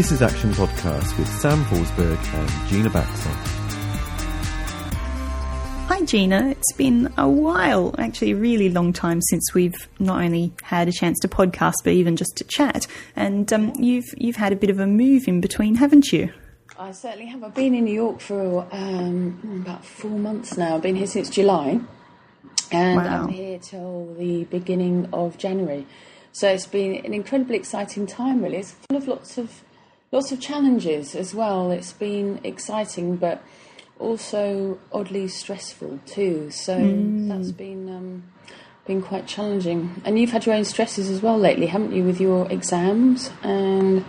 This is Action Podcast with Sam Forsberg and Gina Baxter. Hi, Gina. It's been a while, actually, a really long time since we've not only had a chance to podcast, but even just to chat. And um, you've you've had a bit of a move in between, haven't you? I certainly have. I've been in New York for um, about four months now. I've been here since July, and Wow. I'm here till the beginning of January. So it's been an incredibly exciting time. Really, it's full of lots of lots of challenges as well. It's been exciting, but also oddly stressful too. So that's been um, been quite challenging. And you've had your own stresses as well lately, haven't you, with your exams and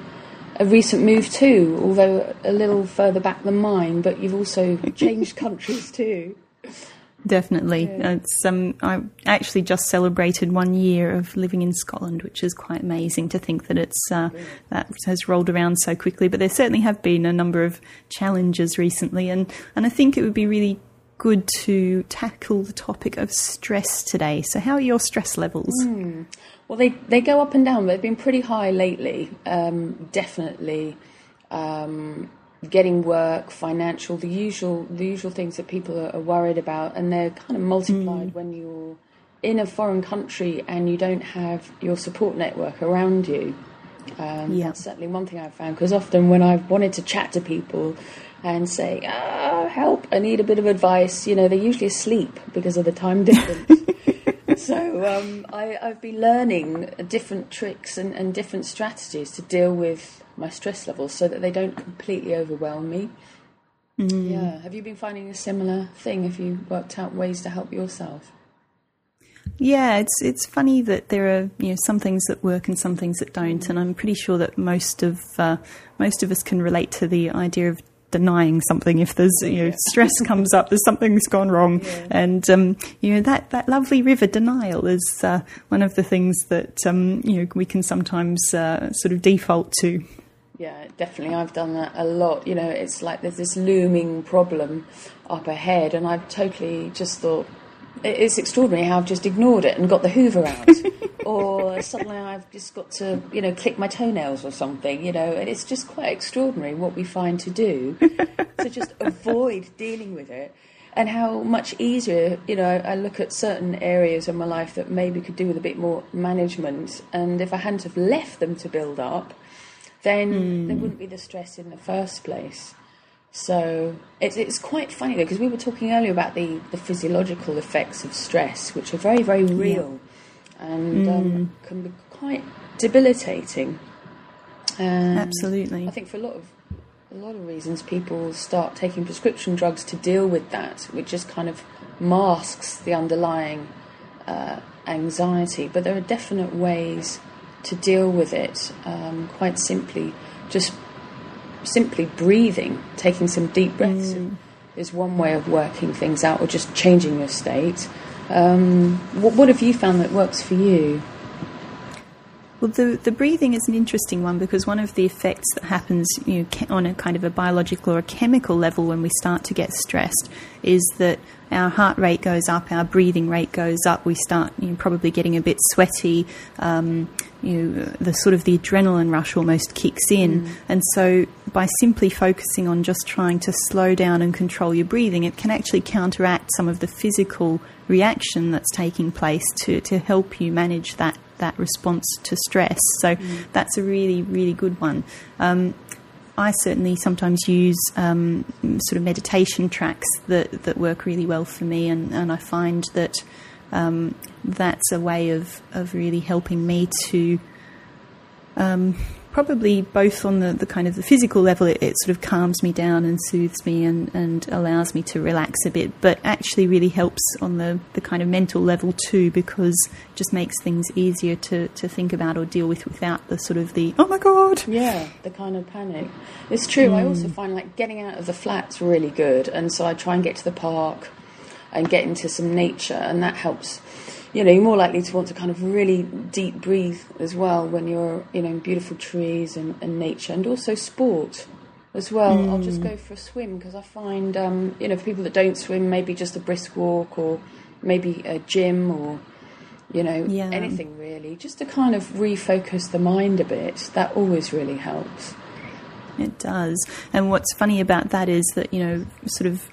a recent move too, although a little further back than mine. But you've also changed countries too. Definitely. It's um, I actually just celebrated one year of living in Scotland, which is quite amazing to think that it's uh, that has rolled around so quickly. But there certainly have been a number of challenges recently, and and I think it would be really good to tackle the topic of stress today. So, how are your stress levels? Well, they they go up and down. They've been pretty high lately. Um, definitely, um, getting work, financial, the usual the usual things that people are, are worried about, and they're kind of multiplied when you're in a foreign country and you don't have your support network around you. Um, Yeah. That's certainly one thing I've found because often when I've wanted to chat to people and say, ah, help, I need a bit of advice, you know, they're usually asleep because of the time difference. So um, I, I've been learning different tricks and, and different strategies to deal with my stress levels so that they don't completely overwhelm me. Yeah. Have you been finding a similar thing? Have you worked out ways to help yourself? Yeah, it's it's funny that there are you know some things that work and some things that don't, and I'm pretty sure that most of uh, most of us can relate to the idea of denying something if there's you know stress comes up, there's something's gone wrong, and um, you know that that lovely river denial is uh, one of the things that um, you know we can sometimes uh, sort of default to. Yeah, definitely. I've done that a lot. You know, it's like there's this looming problem up ahead, and I've totally just thought it's extraordinary how I've just ignored it and got the Hoover out, or suddenly I've just got to, you know, click my toenails or something. You know, and it's just quite extraordinary what we find to do to just avoid dealing with it. And how much easier, you know, I look at certain areas of my life that maybe could do with a bit more management. And if I hadn't have left them to build up, then there hmm. wouldn't be the stress in the first place. So it's it's quite funny though because we were talking earlier about the, the physiological effects of stress, which are very very real and um, can be quite debilitating. And Absolutely. I think for a lot of a lot of reasons, people start taking prescription drugs to deal with that, which just kind of masks the underlying uh, anxiety. But there are definite ways to deal with it. Um, quite simply, just simply breathing, taking some deep breaths is one way of working things out, or just changing your state. Um, what, what have you found that works for you? Well, the the breathing is an interesting one because one of the effects that happens you know, on a kind of a biological or a chemical level when we start to get stressed is that our heart rate goes up, our breathing rate goes up. We start you know, probably getting a bit sweaty. Um, you know, the sort of the adrenaline rush almost kicks in, and so by simply focusing on just trying to slow down and control your breathing, it can actually counteract some of the physical reaction that's taking place to to help you manage that that response to stress. So that's a really, really good one. Um, I certainly sometimes use um, sort of meditation tracks that, that work really well for me, and, and I find that um, that's a way of, of really helping me to um, probably both on the, the kind of the physical level, it, it sort of calms me down and soothes me and, and allows me to relax a bit, but actually really helps on the, the kind of mental level too because it just makes things easier to, to think about or deal with without the sort of the, oh my God! Yeah, the kind of panic. It's true. I also find like getting out of the flat's really good, and so I try and get to the park and get into some nature, and that helps. You know, you're more likely to want to kind of really deep breathe as well when you're, you know, in beautiful trees and, and nature, and also sport as well. I'll just go for a swim because I find, um, you know, for people that don't swim, maybe just a brisk walk or maybe a gym or you know, Yeah. anything really, just to kind of refocus the mind a bit. That always really helps. It does. And what's funny about that is that, you know, sort of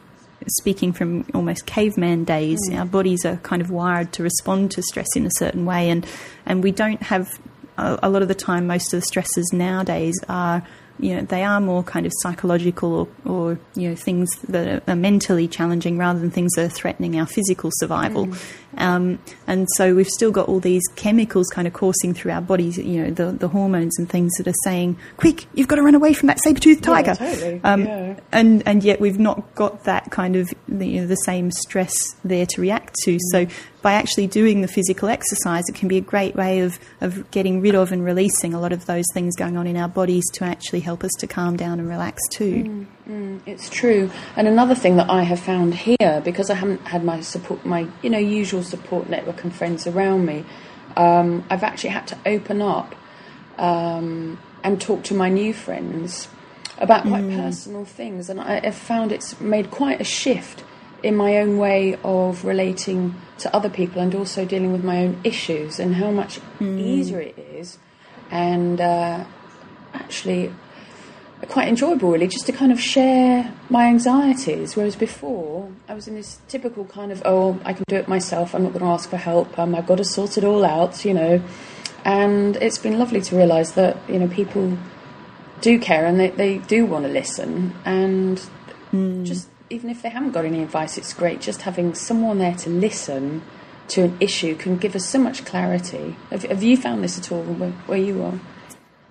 speaking from almost caveman days, mm. our bodies are kind of wired to respond to stress in a certain way, and and we don't have a, a lot of the time. Most of the stresses nowadays are you know they are more kind of psychological or, or you know things that are mentally challenging rather than things that are threatening our physical survival. Mm. Um, and so we've still got all these chemicals kind of coursing through our bodies, you know, the, the hormones and things that are saying, "Quick, you've got to run away from that saber-toothed tiger." Yeah, totally. Um, yeah. And and yet we've not got that kind of you know, the same stress there to react to. Mm. So by actually doing the physical exercise, it can be a great way of, of getting rid of and releasing a lot of those things going on in our bodies to actually help us to calm down and relax too. Mm, mm, it's true. And another thing that I have found here, because I haven't had my support, my you know usual support network and friends around me, um, I've actually had to open up um, and talk to my new friends about quite mm. personal things, and I have found it's made quite a shift in my own way of relating to other people and also dealing with my own issues and how much mm. easier it is and uh, actually quite enjoyable really just to kind of share my anxieties whereas before I was in this typical kind of oh I can do it myself I'm not going to ask for help um, I've got to sort it all out you know and it's been lovely to realise that you know people do care and they, they do want to listen and mm. just even if they haven't got any advice, it's great just having someone there to listen to an issue can give us so much clarity. Have, have you found this at all where, where, you are?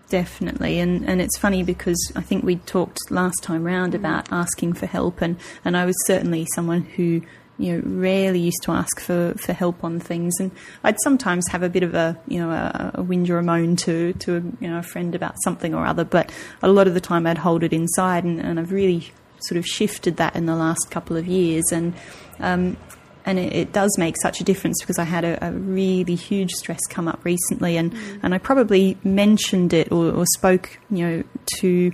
Definitely, and and it's funny because I think we talked last time round mm. about asking for help, and, and I was certainly someone who you know rarely used to ask for, for help on things, and I'd sometimes have a bit of a you know a, a whinge or a moan to to a, you know a friend about something or other, but a lot of the time I'd hold it inside, and, and I've really sort of shifted that in the last couple of years, and um, and it, it, does make such a difference because I had a, a really huge stress come up recently, and mm. and I probably mentioned it or, or, spoke, you know, to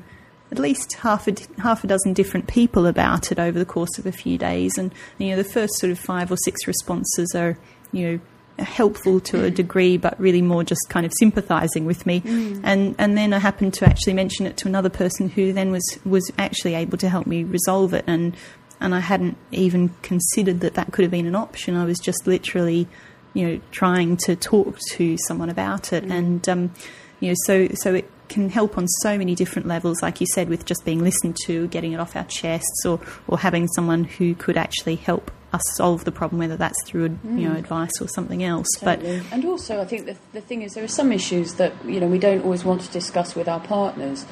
at least half a half a dozen different people about it over the course of a few days, and you know, the first sort of five or six responses are, you know helpful to a degree, but really more just kind of sympathising with me. Mm. And and then I happened to actually mention it to another person who then was was actually able to help me resolve it. And and I hadn't even considered that that could have been an option. I was just literally, you know, trying to talk to someone about it. Mm. And um, you know, so so it can help on so many different levels, like you said, with just being listened to, getting it off our chests, or or having someone who could actually help us solve the problem, whether that's through mm. you know mm. advice or something else. Totally. But and also, I think the the thing is there are some issues that you know we don't always want to discuss with our partners,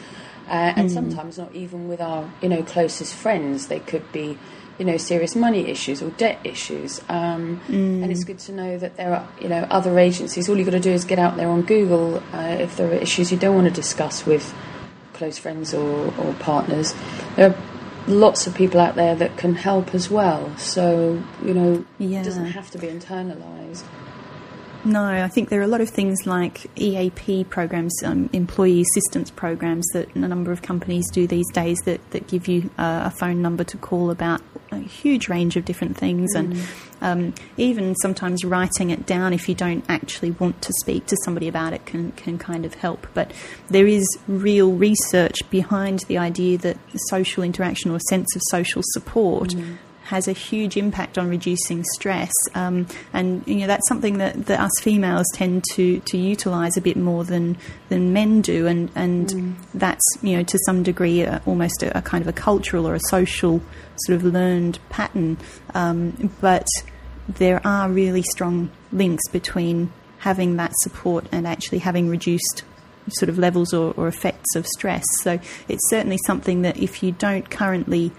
uh, and mm. sometimes not even with our you know closest friends. They could be you know serious money issues or debt issues, um, mm. and it's good to know that there are you know other agencies. All you've got to do is get out there on Google uh, if there are issues you don't want to discuss with close friends or, or partners. There are lots of people out there that can help as well. So, you know, yeah. it doesn't have to be internalised. No, I think there are a lot of things like EAP programs, um, employee assistance programs that a number of companies do these days that, that give you uh, a phone number to call about a huge range of different things. Mm. And um, even sometimes writing it down if you don't actually want to speak to somebody about it can, can kind of help. But there is real research behind the idea that social interaction or a sense of social support. Mm has a huge impact on reducing stress. Um, and you know that's something that, that us females tend to, to utilise a bit more than than men do, and and mm. that's you know to some degree a, almost a, a, kind of a cultural or a social sort of learned pattern. Um, but there are really strong links between having that support and actually having reduced sort of levels or, or effects of stress. So it's certainly something that if you don't currently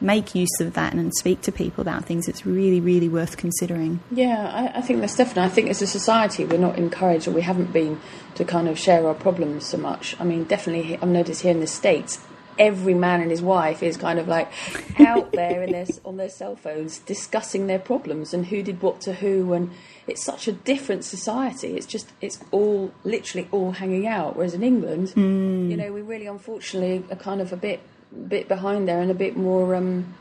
make use of that and speak to people about things, it's really, really worth considering. Yeah, I, I, think that's definitely. I think as a society, we're not encouraged, or we haven't been, to kind of share our problems so much. I mean, definitely, I've noticed here in the states, every man and his wife is kind of like out there in their, on their cell phones discussing their problems and who did what to who, and it's such a different society. It's just it's all literally all hanging out. Whereas in England, mm. you know, we really unfortunately are kind of a bit bit behind there and a bit more um,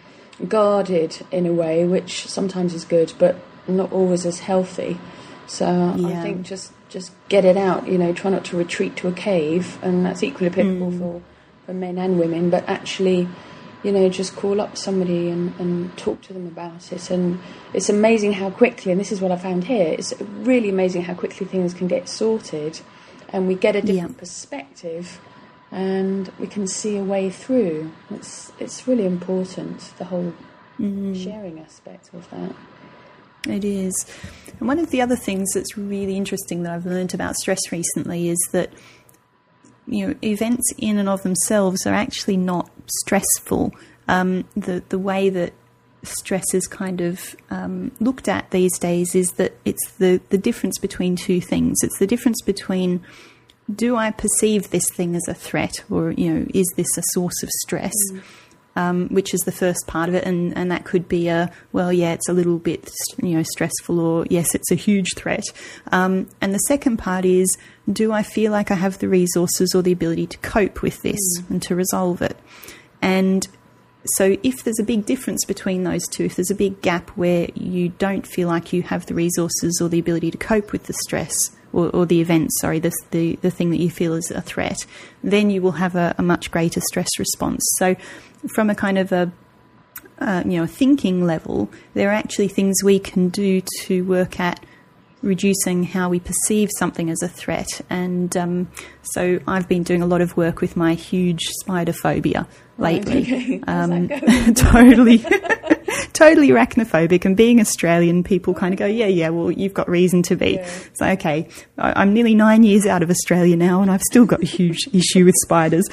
guarded in a way, which sometimes is good, but not always as healthy. So yeah. I think just just get it out. You know, try not to retreat to a cave, and that's equally applicable mm. for for men and women, but actually, you know, just call up somebody and, and talk to them about it. And it's amazing how quickly, and this is what I found here, it's really amazing how quickly things can get sorted and we get a different Yeah. perspective and we can see a way through. It's, it's really important, the whole sharing aspect of that. It is. And one of the other things that's really interesting that I've learned about stress recently is that you know events in and of themselves are actually not stressful. Um, the the way that stress is kind of um, looked at these days is that it's the the difference between two things. It's the difference between do I perceive this thing as a threat, or you know, is this a source of stress? um, which is the first part of it, and, and that could be a well, yeah, it's a little bit you know stressful, or yes, it's a huge threat. Um, and the second part is, do I feel like I have the resources or the ability to cope with this and to resolve it? And so, if there's a big difference between those two, if there's a big gap where you don't feel like you have the resources or the ability to cope with the stress or, or the event, sorry, the, the, the thing that you feel is a threat, then you will have a, a much greater stress response. So, from a kind of a uh, you know thinking level, there are actually things we can do to work at reducing how we perceive something as a threat. And um, so I've been doing a lot of work with my huge spider phobia lately. okay. Um, totally, totally arachnophobic. And being Australian, people kind of go, "Yeah, yeah, well, you've got reason to be." Yeah. So okay, I- I'm nearly nine years out of Australia now, and I've still got a huge issue with spiders.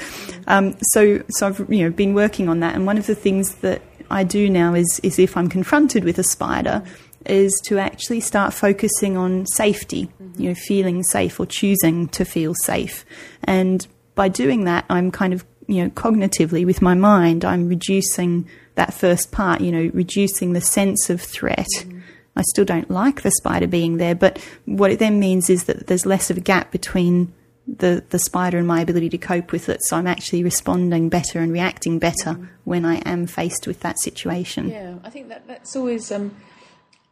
Um, so, so I've you know been working on that, and one of the things that I do now is is if I'm confronted with a spider, is to actually start focusing on safety. You know, feeling safe or choosing to feel safe, and by doing that, I'm kind of you know cognitively with my mind, I'm reducing that first part. You know, reducing the sense of threat. I still don't like the spider being there, but what it then means is that there's less of a gap between the, the spider and my ability to cope with it. So I'm actually responding better and reacting better when I am faced with that situation. Yeah, I think that that's always um,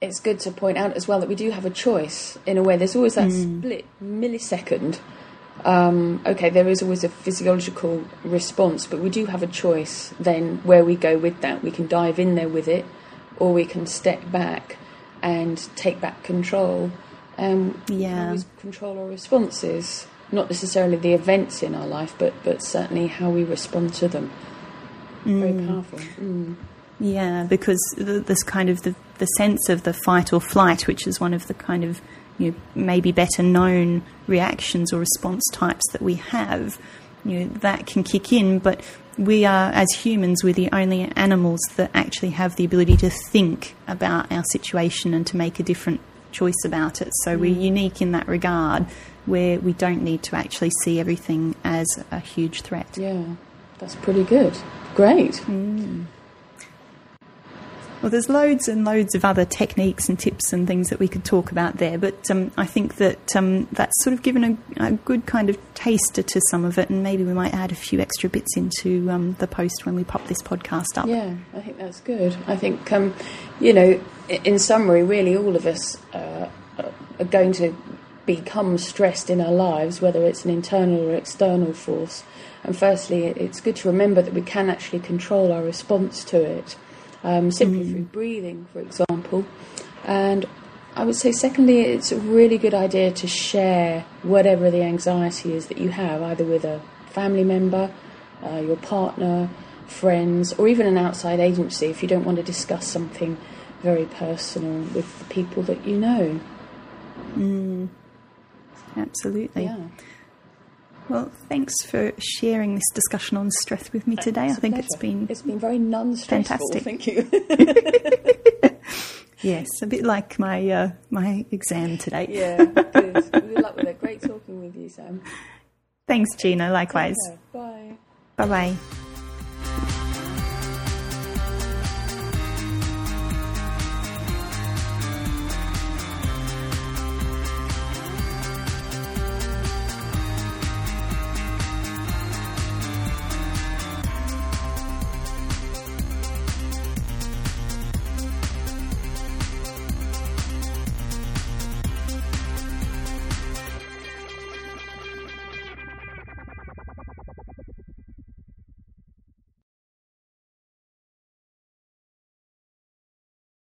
it's good to point out as well that we do have a choice in a way. There's always that split millisecond. Um, okay, there is always a physiological response, but we do have a choice then where we go with that. We can dive in there with it, or we can step back and take back control. Um, Yeah. control our responses, not necessarily the events in our life, but but certainly how we respond to them. Very powerful. Mm. Yeah, because the, this kind of the, the sense of the fight or flight, which is one of the kind of you know, maybe better known reactions or response types that we have, you know, that can kick in. But we are, as humans, we're the only animals that actually have the ability to think about our situation and to make a different choice about it. So we're mm. unique in that regard, where we don't need to actually see everything as a huge threat. Yeah, that's pretty good. Great. Mm. Well, there's loads and loads of other techniques and tips and things that we could talk about there, but um, I think that um, that's sort of given a, a good kind of taster to some of it, and maybe we might add a few extra bits into um, the post when we pop this podcast up. Yeah, I think that's good. I think, um, you know, in summary, really all of us uh, are going to become stressed in our lives, whether it's an internal or external force. And firstly, it's good to remember that we can actually control our response to it, um, simply through breathing, for example. And I would say, secondly, it's a really good idea to share whatever the anxiety is that you have, either with a family member, uh, your partner, friends, or even an outside agency if you don't want to discuss something very personal with the people that you know. Absolutely. Yeah. Well, thanks for sharing this discussion on stress with me today. I It's a think it's been it's been very non-stressful. fantastic. Thank you. yes, a bit like my uh, my exam today. yeah, good. Good luck with it. Great talking with you, Sam. Thanks, Gina. Likewise. Bye. Bye bye.